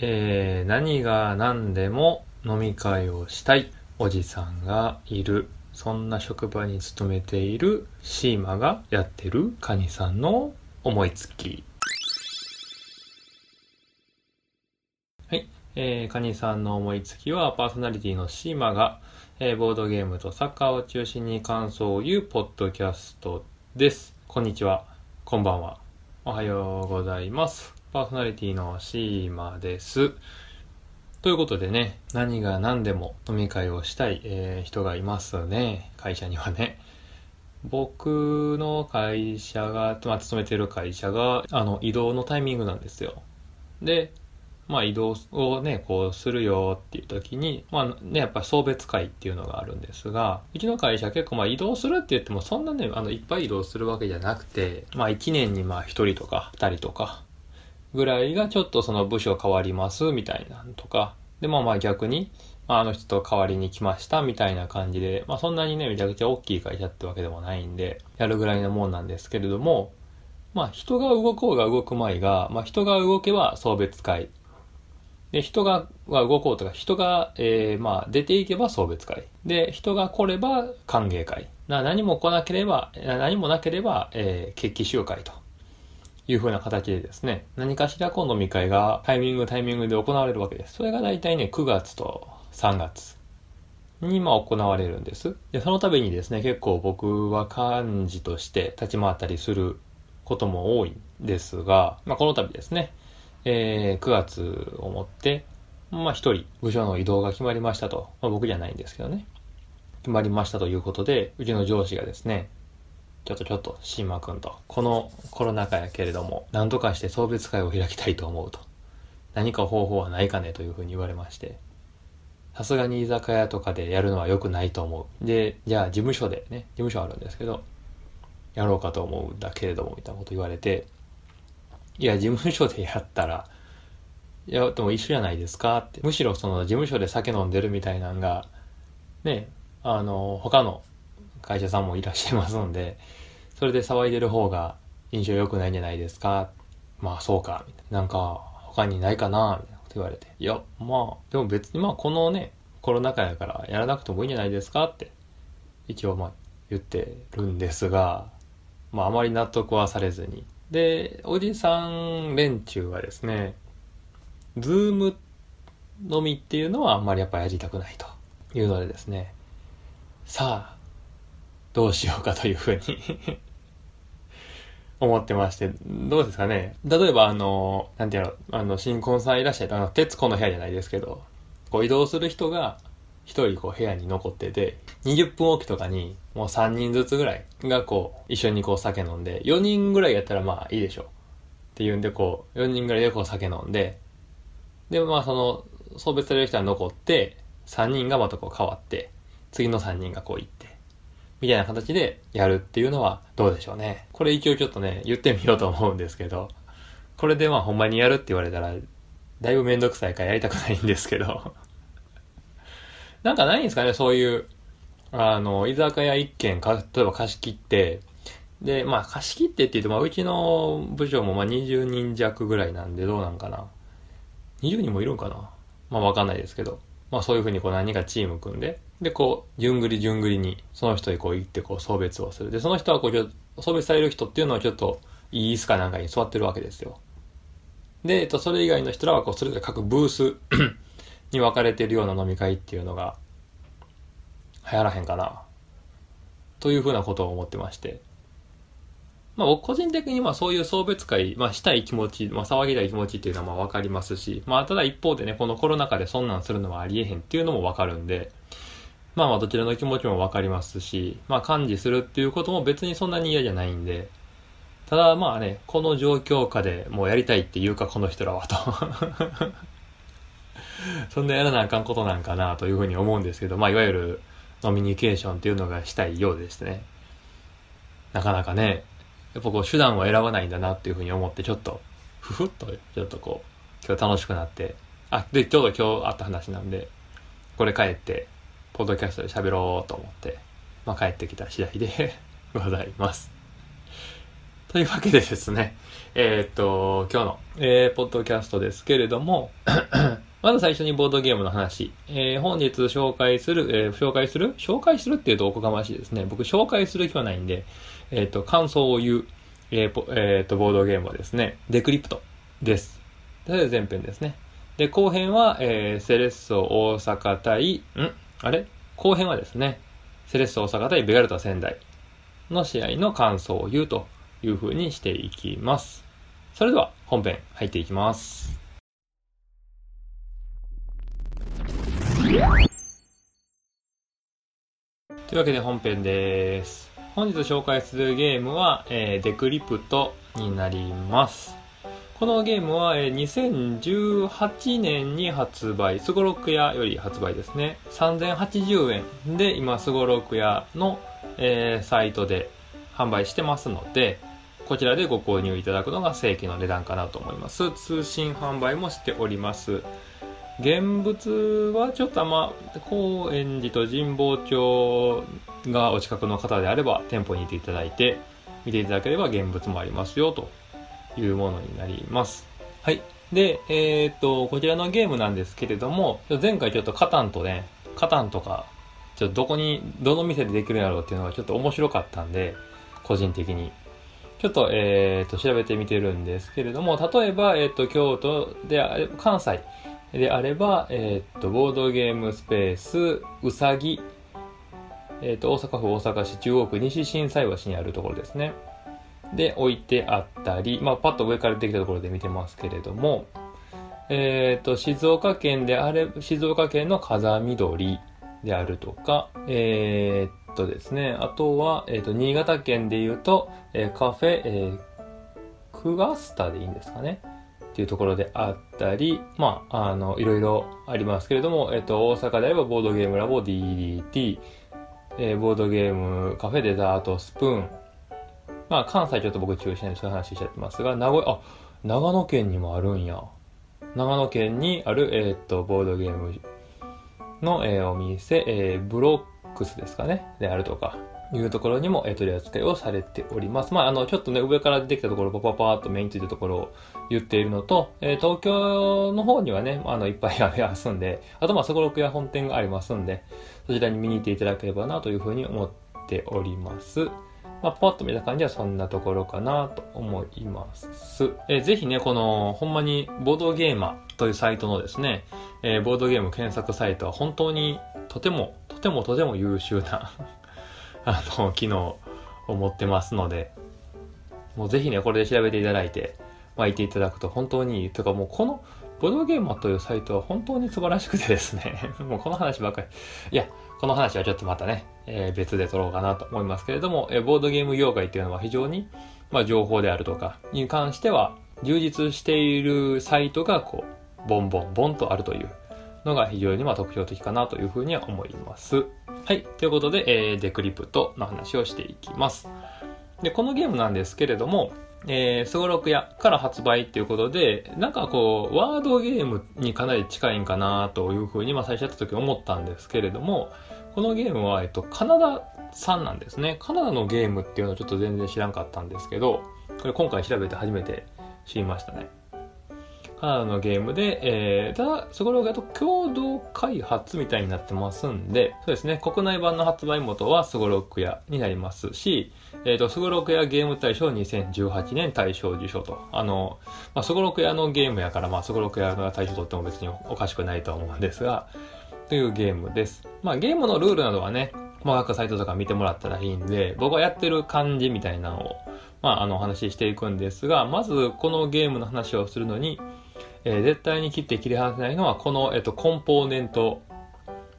えー、何が何でも飲み会をしたいおじさんがいる。そんな職場に勤めているシーマがやってるカニさんの思いつき。はい。えー、カニさんの思いつきはパーソナリティのシーマが、えー、ボードゲームとサッカーを中心に感想を言うポッドキャストです。こんにちは。こんばんは。おはようございます。パーソナリティのシーマです。ということでね、何が何でも飲み会をしたい、えー、人がいますね。会社にはね。僕の会社が、まあ、勤めてる会社が、あの、移動のタイミングなんですよ。で、まあ移動をね、こうするよっていう時に、まあね、やっぱ送別会っていうのがあるんですが、うちの会社結構まあ移動するって言ってもそんなね、あの、いっぱい移動するわけじゃなくて、まあ1年にまあ1人とか2人とか、ぐらいがちょっとその部署変わりますみたいなとか、で、まあまあ逆に、まあ、あの人と代わりに来ましたみたいな感じで、まあそんなにね、めちゃくちゃ大きい会社ってわけでもないんで、やるぐらいのもんなんですけれども、まあ人が動こうが動くまいが、まあ人が動けば送別会。で、人が動こうとか、人が、えー、まあ出ていけば送別会。で、人が来れば歓迎会。な何も来なければ、何もなければ、えー、決起集会と。いう風な形でですね、何かしらこう飲み会がタイミングタイミングで行われるわけです。それが大体ね、9月と3月にま行われるんです。で、その度にですね、結構僕は幹事として立ち回ったりすることも多いんですが、まあこの度ですね、えー、9月をもって、まあ一人部署の移動が決まりましたと、まあ僕じゃないんですけどね、決まりましたということで、うちの上司がですね、ちょっとちょっと、シーマくんと、このコロナ禍やけれども、何とかして送別会を開きたいと思うと。何か方法はないかねというふうに言われまして。さすがに居酒屋とかでやるのは良くないと思う。で、じゃあ事務所でね、事務所あるんですけど、やろうかと思うんだけれども、みたいなこと言われて、いや、事務所でやったら、いや、でも一緒じゃないですかって。むしろその事務所で酒飲んでるみたいなんが、ね、あの、他の会社さんもいらっしゃいますんで、それで騒いでる方が印象良くないんじゃないですか？まあそうか、みたいな。なんか他にないかな、みたいなこと言われて。いや、まあ、でも別にまあこのね、コロナ禍やからやらなくてもいいんじゃないですか？って、一応まあ言ってるんですが、まああまり納得はされずに。で、おじさん連中はですね、ズームのみっていうのはあんまりやっぱやりたくないというのでですね、さあ、どうしようかというふうに 思ってまして、どうですかね。例えば、あの、なんていうの、あの、新婚さんいらっしゃる、あの、徹子の部屋じゃないですけど、こう移動する人が、一人こう部屋に残ってて、20分おきとかに、もう3人ずつぐらいがこう、一緒にこう酒飲んで、4人ぐらいやったらまあいいでしょう。っていうんでこう、4人ぐらいでこう酒飲んで、で、まあその、送別される人は残って、3人がまたこう変わって、次の3人がこう行って、みたいな形でやるっていうのはどうでしょうね。これ一応ちょっとね、言ってみようと思うんですけど、これでまあほんまにやるって言われたら、だいぶめんどくさいからやりたくないんですけど なんかないんですかね、そういう、あの、居酒屋一軒か、例えば貸し切って、で、まあ貸し切ってって言っても、うちの部長もまあ20人弱ぐらいなんでどうなんかな。20人もいるんかなまあわかんないですけど。まあそういうふうにこう何人かチーム組んで、で、こう、順繰り順繰りに、その人にこう行ってこう送別をする。で、その人はこう、送別される人っていうのはちょっと、いい椅子かなんかに座ってるわけですよ。で、えっと、それ以外の人らはこう、それぞれ各ブース に分かれてるような飲み会っていうのが、流行らへんかな。というふうなことを思ってまして。まあ僕個人的にまあそういう送別会、まあしたい気持ち、まあ騒ぎたい気持ちっていうのはまあわかりますし、まあただ一方でね、このコロナ禍でそんなんするのはありえへんっていうのもわかるんで、まあまあどちらの気持ちもわかりますし、まあ感知するっていうことも別にそんなに嫌じゃないんで、ただまあね、この状況下でもうやりたいっていうかこの人らはと そんなやらなあかんことなんかなというふうに思うんですけど、まあいわゆるノミニケーションっていうのがしたいようでしてね。なかなかね、やっぱこう手段は選ばないんだなっていうふうに思ってちょっと、ふふっとちょっとこう、今日楽しくなって、あ、で、ちょうど今日あった話なんで、これ帰って、ポッドキャストで喋ろうと思って、まあ帰ってきた次第で ございます。というわけでですね、えー、っと、今日の、えー、ポッドキャストですけれども、まず最初にボードゲームの話。えー、本日紹介する、えー、紹介する？紹介するっていうとおこがましいですね。僕紹介する気はないんで、えっ、と、感想を言う、えー、えー、と、ボードゲームはですね、デクリプトです。で、前編ですね。で、後編は、えー、セレッソ大阪対、ん？あれ？後編はですね、セレッソ大阪対ベガルタ仙台の試合の感想を言うという風にしていきます。それでは本編入っていきます。というわけで本編です。本日紹介するゲームは、えー、デクリプトになります。このゲームは、えー、2018年に発売、スゴロク屋より発売ですね。3080円で今、スゴロク屋の、えー、サイトで販売してますので、こちらでご購入いただくのが正規の値段かなと思います。通信販売もしております。現物はちょっとま、高円寺と神保町がお近くの方であれば店舗に行っていただいて見ていただければ現物もありますよというものになります。はい。で、えー、っと、こちらのゲームなんですけれども、前回ちょっとカタンとね、カタンとか、ちょっとどこに、どの店でできるんやろうっていうのがちょっと面白かったんで、個人的に。ちょっと、えー、っと、調べてみてるんですけれども、例えば、えー、っと、京都で、関西であれば、えー、っと、ボードゲームスペース、うさぎ、えっと、大阪府大阪市中央区西心斎橋にあるところですね。で、置いてあったり、まあ、パッと上から出てきたところで見てますけれども、えっ、と、静岡県であれ、静岡県の風緑であるとか、えー、っとですね、あとは、えー、っと、新潟県で言うと、えー、カフェ、えー、クガスタでいいんですかね。っていうところであったり、まあ、あの、いろいろありますけれども、えっと、大阪であればボードゲームラボ DDT、えー、ボードゲームカフェデザートスプーン、まあ、関西ちょっと僕中心にそういう話しちゃってますが、名古屋、あ、長野県にもあるんや。長野県にある、えー、っと、ボードゲームの、えー、お店、えー、ブロックスですかね、であるとか、いうところにも、えー、取り扱いをされております。まあ、あの、ちょっとね、上から出てきたところ、パパパーっと目についたところを言っているのと、えー、東京の方にはね、あの、いっぱいありますんで、あと、まあ、そころくや本店がありますんで、そちらに見に行っていただければな、というふうに思っております。まあ、パッと見た感じはそんなところかなと思います。えー、ぜひね、この、ほんまに、ボードゲーマーというサイトのですね、えー、ボードゲーム検索サイトは本当にとても、とてもとても優秀な あの、機能を持ってますので、もうぜひね、これで調べていただいて、まあ、いていただくと本当にいい。というかもうこの、ボードゲーマーというサイトは本当に素晴らしくてですね もうこの話ばっかり。いや、この話はちょっとまたね、えー、別で撮ろうかなと思いますけれども、えー、ボードゲーム業界っていうのは非常に、まあ、情報であるとかに関しては、充実しているサイトがこう、ボンボンボンとあるというのが非常にま特徴的かなというふうには思います。はい。ということで、えー、デクリプトの話をしていきます。で、このゲームなんですけれども、えー、スゴロク屋から発売っていうことで、なんかこう、ワードゲームにかなり近いんかなというふうに、まあ最初やった時思ったんですけれども、このゲームは、えっと、カナダ産なんですね。カナダのゲームっていうのをちょっと全然知らんかったんですけど、これ今回調べて初めて知りましたね。カナダのゲームで、えー、ただ、そこらと共同開発みたいになってますんで、そうですね、国内版の発売元はスゴロク屋になりますし、えっ、ー、と、スゴロク屋ゲーム大賞2018年大賞受賞と。あの、まあ、スゴロク屋のゲームやから、まあ、スゴロク屋が大賞取っても別におかしくないと思うんですが、というゲームです。まあ、ゲームのルールなどはね、細かくサイトとか見てもらったらいいんで、僕はやってる感じみたいなのを、まあ、あの、お話ししていくんですが、まず、このゲームの話をするのに、えー、絶対に切って切り離せないのはこの、えっと、コンポーネント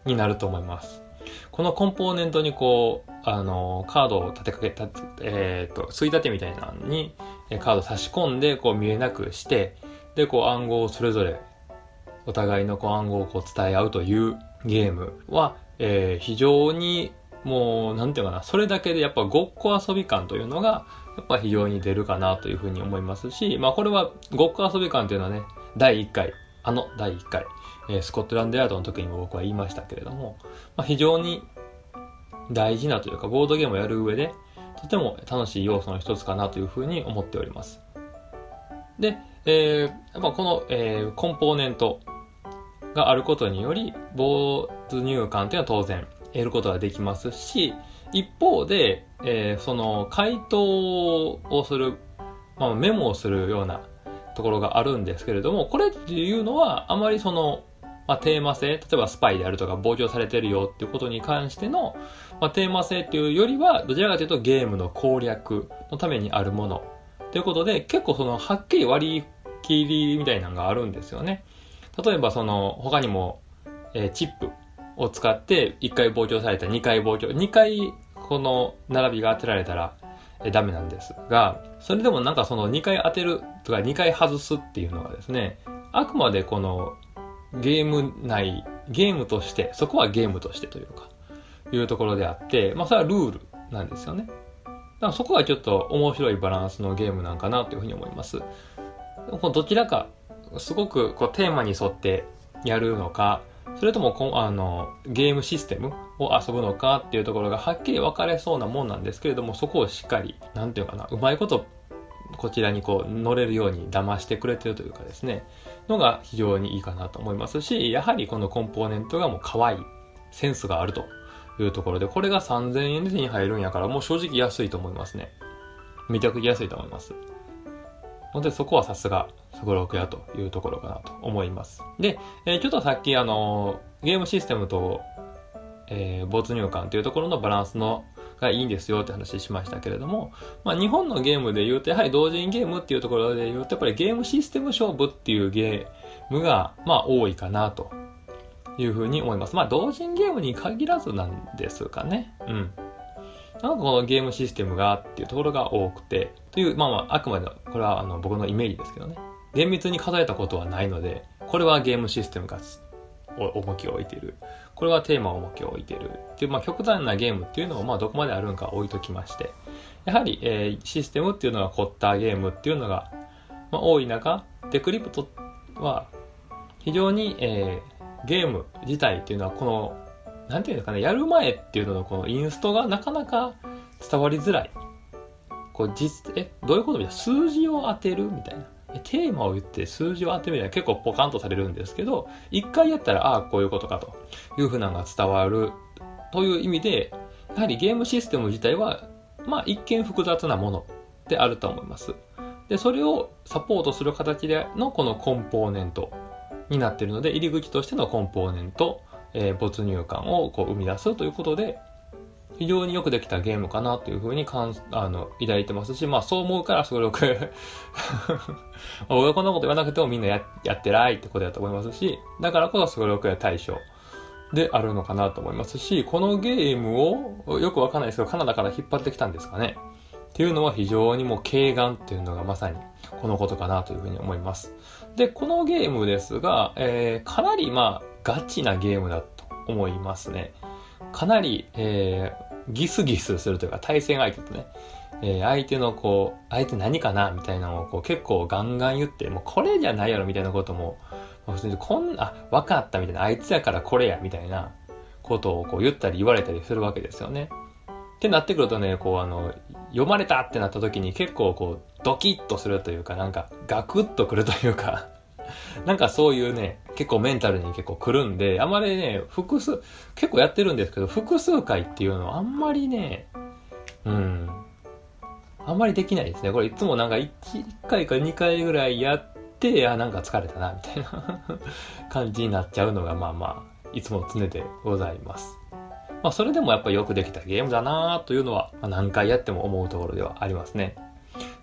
になると思います。このコンポーネントにこう、あの、カードを立てかけた、えっ、と、吸い立てみたいなのに、カード差し込んで、こう見えなくして、で、こう暗号をそれぞれ、お互いのこう暗号をこう伝え合うというゲームは、えー、非常にもう、なんていうかな、それだけでやっぱごっこ遊び感というのが、やっぱ非常に出るかなというふうに思いますし、まあこれはごっこ遊び感というのはね、第1回、あの第1回、えー、スコットランドヤードの時にも僕は言いましたけれども、まあ、非常に大事なというか、ボードゲームをやる上で、とても楽しい要素の一つかなというふうに思っております。で、えー、やっぱこの、えー、コンポーネントがあることにより、没入感というのは当然得ることができますし、一方で、えー、その回答をする、まあ、メモをするようなところがあるんですけれども、これっていうのはあまりその、まあ、テーマ性、例えばスパイであるとか傍聴されてるよっていうことに関しての、まあ、テーマ性っていうよりは、どちらかというとゲームの攻略のためにあるものということで、結構その、はっきり割り切りみたいなのがあるんですよね。例えばその、他にも、えー、チップを使って1回傍聴された2回傍聴、2回この並びが当てられたら、えダメなんですが、それでもなんかその2回当てるとか2回外すっていうのがですね、あくまでこのゲーム内、ゲームとして、そこはゲームとしてというか、いうところであって、まあそれはルールなんですよね。だからそこがちょっと面白いバランスのゲームなんかなというふうに思います。どちらか、すごくこうテーマに沿ってやるのか、それともこあのゲームシステムを遊ぶのかっていうところがはっきり分かれそうなもんなんですけれども、そこをしっかり、なんていうかな、うまいことこちらにこう乗れるように騙してくれてるというかですね、のが非常にいいかなと思いますし、やはりこのコンポーネントがもう可愛い、センスがあるというところで、これが3000円で手に入るんやから、もう正直安いと思いますね。めちゃくちゃ安いと思います。ので、そこはさすが、すごろくやというところかなと思います。で、えー、ちょっとさっきあの、ゲームシステムと、えー、没入感というところのバランスのがいいんですよって話しましたけれども、まあ、日本のゲームで言うと、やはり同人ゲームっていうところで言うと、やっぱりゲームシステム勝負っていうゲームが、まあ、多いかなというふうに思います。まあ、同人ゲームに限らずなんですかね。うん。なんかこのゲームシステムがっていうところが多くて、という、まあまあ、あくまでこれはあの僕のイメージですけどね。厳密に数えたことはないので、これはゲームシステムが重きを置いている。これはテーマを重きを置いている。っていう、まあ、極端なゲームっていうのを、まあ、どこまであるのか置いときまして、やはり、えー、システムっていうのが凝ったゲームっていうのが、まあ、多い中、デクリプトは、非常に、えー、ゲーム自体っていうのは、このなんていうんですかね、やる前っていうののこのインストがなかなか伝わりづらい。こう実、え、どういうことみたいな？数字を当てるみたいな。テーマを言って数字を当てるみたいな結構ポカンとされるんですけど、一回やったら、ああ、こういうことかというふうなのが伝わるという意味で、やはりゲームシステム自体は、まあ一見複雑なものであると思います。で、それをサポートする形でのこのコンポーネントになっているので、入り口としてのコンポーネント、えー、没入感をこう生み出すということで、非常によくできたゲームかなというふうにかんあの抱いてますし、まあそう思うからすごく俺 はこんなこと言わなくてもみんなややってらいってことだと思いますし、だからこそすごろくや対象であるのかなと思いますし、このゲームをよくわかんないですけど、カナダから引っ張ってきたんですかね。っていうのは非常にもう軽眼っていうのがまさにこのことかなというふうに思います。で、このゲームですが、えー、かなりまあガチなゲームだと思いますね。かなり、えー、ギスギスするというか、対戦相手とね、えー、相手のこう、相手何かなみたいなのをこう結構ガンガン言って、もうこれじゃないやろみたいなことも、普通にこんな、あ、分かったみたいな、あいつやからこれやみたいなことをこう言ったり言われたりするわけですよね。ってなってくるとね、こうあの、読まれたってなった時に結構こう、ドキッとするというか、なんかガクッとくるというか なんかそういうね、結構メンタルに結構来るんで、あまりね、複数、結構やってるんですけど、複数回っていうのはあんまりね、うん、あんまりできないですね。これいつもなんか 1, 1回か2回ぐらいやって、あ、なんか疲れたな、みたいな 感じになっちゃうのが、まあまあ、いつも常でございます。まあ、それでもやっぱよくできたゲームだなというのは、まあ、何回やっても思うところではありますね。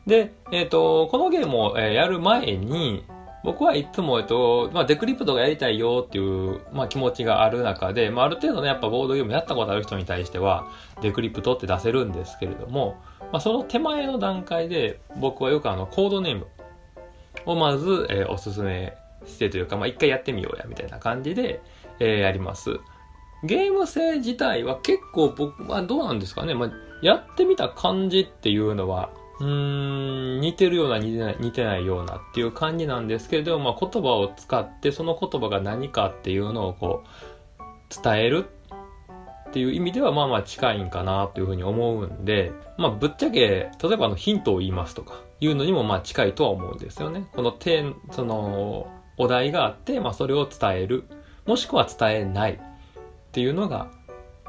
で、えっ、ー、と、このゲームを、やる前に、僕はいつも、えっと、まあ、デクリプトがやりたいよっていう、まあ、気持ちがある中で、まあ、ある程度ね、やっぱボードゲームやったことある人に対しては、デクリプトって出せるんですけれども、まあ、その手前の段階で、僕はよくあの、コードネームをまず、えー、おすすめしてというか、まあ、一回やってみようや、みたいな感じで、えー、やります。ゲーム性自体は結構僕はどうなんですかね。まあ、やってみた感じっていうのは、うーん、似てるような似てない、似てないようなっていう感じなんですけれども、まあ、言葉を使ってその言葉が何かっていうのをこう、伝えるっていう意味ではまあまあ近いんかなというふうに思うんで、まあぶっちゃけ、例えばのヒントを言いますとかいうのにもまあ近いとは思うんですよね。この点、その、お題があって、まあそれを伝える、もしくは伝えないっていうのが、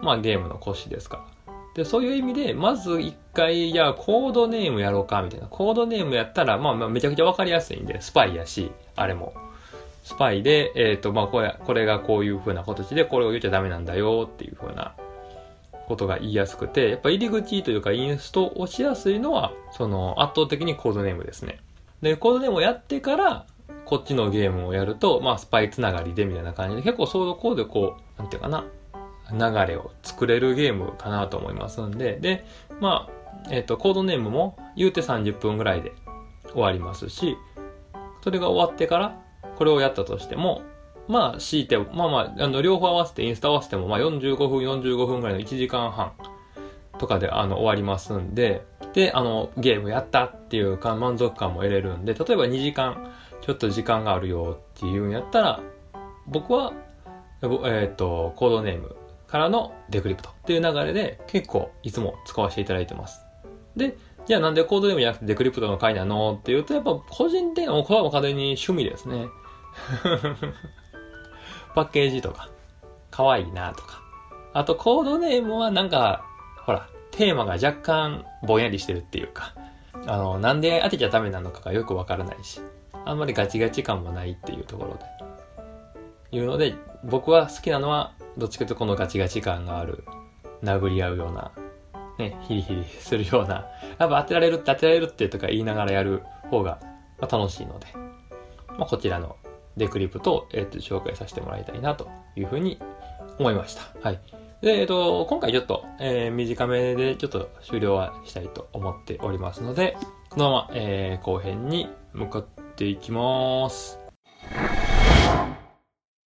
まあゲームの腰ですから。で、そういう意味で、まず一回、いや、コードネームやろうか、みたいな。コードネームやったら、まあ、まあ、めちゃくちゃわかりやすいんで、スパイやし、あれも。スパイで、えっ、ー、と、まあ、これ、これがこういう風な形で、これを言っちゃダメなんだよっていう風なことが言いやすくて、やっぱ入り口というかインストをしやすいのは、その圧倒的にコードネームですね。で、コードネームをやってから、こっちのゲームをやると、まあ、スパイつながりでみたいな感じで、結構ソードコードでこう、なんていうかな、流れを作れるゲームかなと思いますんで、で、まあ、えっ、ー、と、コードネームも言うて30分ぐらいで終わりますし、それが終わってから、これをやったとしても、まあ、強いて、まあまあ、あの、両方合わせて、インスタ合わせても、まあ、45分、45分ぐらいの1時間半とかで、あの、終わりますんで、で、あの、ゲームやったっていうか、満足感も得れるんで、例えば2時間、ちょっと時間があるよっていうんやったら、僕は、えっ、ー、と、コードネームからのデクリプトっていう流れで結構いつも使わせていただいてます。で、じゃあなんでコードネームじゃなくてデクリプトの回なのっていうと、やっぱ個人的な、これはもう完全に趣味ですね。パッケージとか、可愛いなとか。あとコードネームはなんか、ほら、テーマが若干ぼんやりしてるっていうか、あの、なんで当てちゃダメなのかがよくわからないし、あんまりガチガチ感もないっていうところで。いうので、僕は好きなのは、どっちかというとこのガチガチ感がある、殴り合うような、ね、ヒリヒリするような、やっぱ当てられるって当てられるってとか言いながらやる方がまあ楽しいので、まあ、こちらのデクリプトを、えー、と紹介させてもらいたいなというふうに思いました。はい。で、えっ、ー、と、今回ちょっと、えー、短めでちょっと終了はしたいと思っておりますので、このまま、えー、後編に向かっていきます。